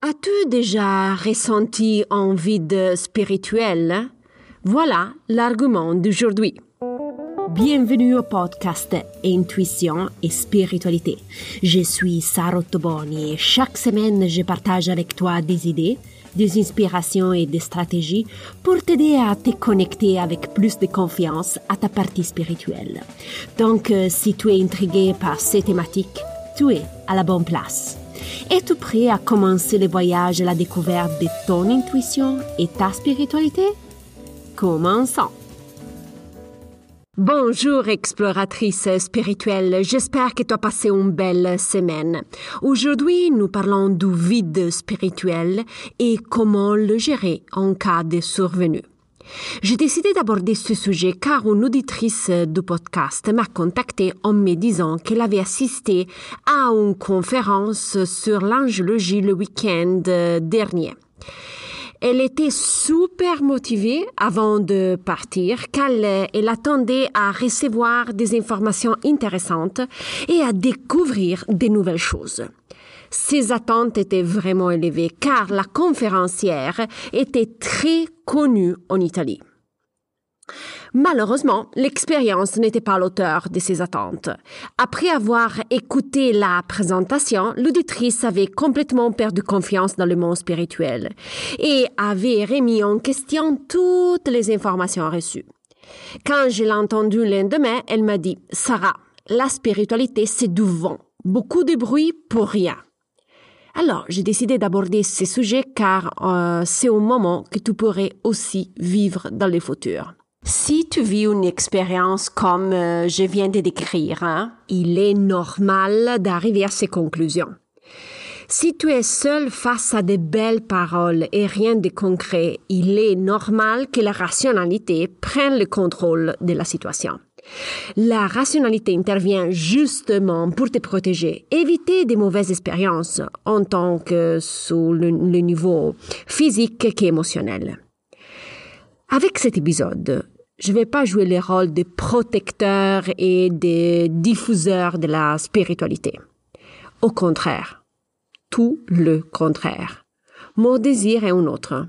As-tu déjà ressenti un vide spirituel? Voilà l'argument d'aujourd'hui. Bienvenue au podcast Intuition et Spiritualité. Je suis Sarah Toboni et chaque semaine je partage avec toi des idées, des inspirations et des stratégies pour t'aider à te connecter avec plus de confiance à ta partie spirituelle. Donc, euh, si tu es intrigué par ces thématiques, tu es à la bonne place. Es-tu prêt à commencer le voyage à la découverte de ton intuition et ta spiritualité? Commençons. Bonjour exploratrice spirituelle, j'espère que tu as passé une belle semaine. Aujourd'hui, nous parlons du vide spirituel et comment le gérer en cas de survenue. J'ai décidé d'aborder ce sujet car une auditrice du podcast m'a contacté en me disant qu'elle avait assisté à une conférence sur l'angéologie le week-end dernier. Elle était super motivée avant de partir car elle attendait à recevoir des informations intéressantes et à découvrir de nouvelles choses. Ses attentes étaient vraiment élevées car la conférencière était très connue en Italie. Malheureusement, l'expérience n'était pas l'auteur de ses attentes. Après avoir écouté la présentation, l'auditrice avait complètement perdu confiance dans le monde spirituel et avait remis en question toutes les informations reçues. Quand je l'ai entendue le lendemain, elle m'a dit, Sarah, la spiritualité, c'est du vent. Beaucoup de bruit pour rien. Alors, j'ai décidé d'aborder ces sujets car euh, c'est au moment que tu pourrais aussi vivre dans le futur. Si tu vis une expérience comme euh, je viens de décrire, hein, il est normal d'arriver à ces conclusions. Si tu es seul face à de belles paroles et rien de concret, il est normal que la rationalité prenne le contrôle de la situation. La rationalité intervient justement pour te protéger, éviter des mauvaises expériences en tant que sur le, niveau physique qu'émotionnel. Avec cet épisode, je ne vais pas jouer le rôle de protecteur et de diffuseur de la spiritualité. Au contraire, tout le contraire. Mon désir est un autre.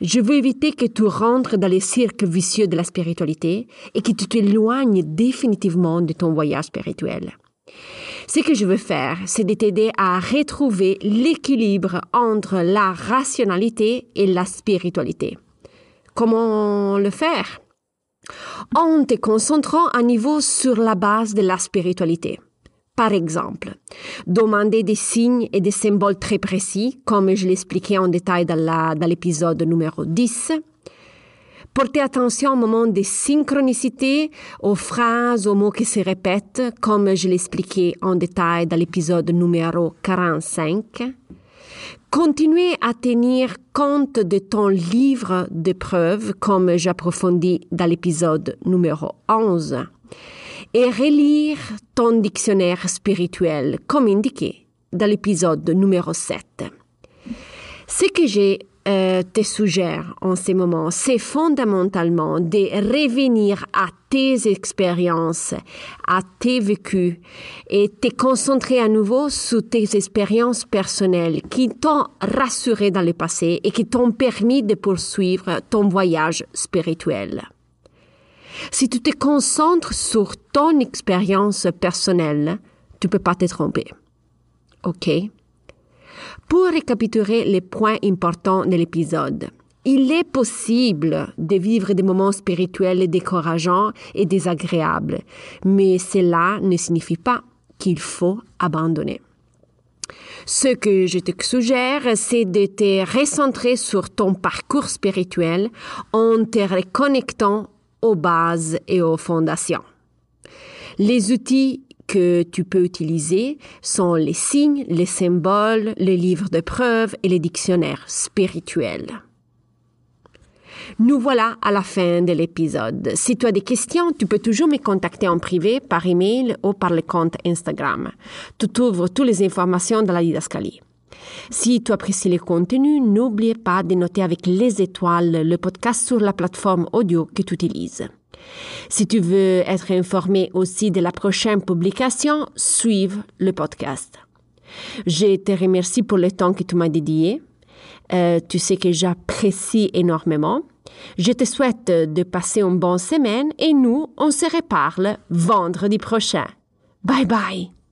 Je veux éviter que tu rentres dans les cirques vicieux de la spiritualité et que tu t'éloignes définitivement de ton voyage spirituel. Ce que je veux faire, c'est de t'aider à retrouver l'équilibre entre la rationalité et la spiritualité. Comment le faire? En te concentrant à niveau sur la base de la spiritualité. Par exemple, demander des signes et des symboles très précis, comme je l'expliquais en détail dans l'épisode numéro 10. Porter attention au moment de synchronicité, aux phrases, aux mots qui se répètent, comme je l'expliquais en détail dans l'épisode numéro 45. Continuer à tenir compte de ton livre de preuves, comme j'approfondis dans l'épisode numéro 11 et relire ton dictionnaire spirituel comme indiqué dans l'épisode numéro 7. Ce que je euh, te suggère en ce moment, c'est fondamentalement de revenir à tes expériences, à tes vécus et te concentrer à nouveau sur tes expériences personnelles qui t'ont rassuré dans le passé et qui t'ont permis de poursuivre ton voyage spirituel. Si tu te concentres sur ton expérience personnelle, tu peux pas te tromper. OK? Pour récapituler les points importants de l'épisode, il est possible de vivre des moments spirituels décourageants et désagréables, mais cela ne signifie pas qu'il faut abandonner. Ce que je te suggère, c'est de te recentrer sur ton parcours spirituel en te reconnectant aux bases et aux fondations. Les outils que tu peux utiliser sont les signes, les symboles, les livres de preuves et les dictionnaires spirituels. Nous voilà à la fin de l'épisode. Si tu as des questions, tu peux toujours me contacter en privé par email ou par le compte Instagram. Tu trouves toutes les informations dans la didascalie. Si tu apprécies le contenu, n'oublie pas de noter avec les étoiles le podcast sur la plateforme audio que tu utilises. Si tu veux être informé aussi de la prochaine publication, suive le podcast. Je te remercie pour le temps que tu m'as dédié. Euh, tu sais que j'apprécie énormément. Je te souhaite de passer une bonne semaine et nous, on se reparle vendredi prochain. Bye bye.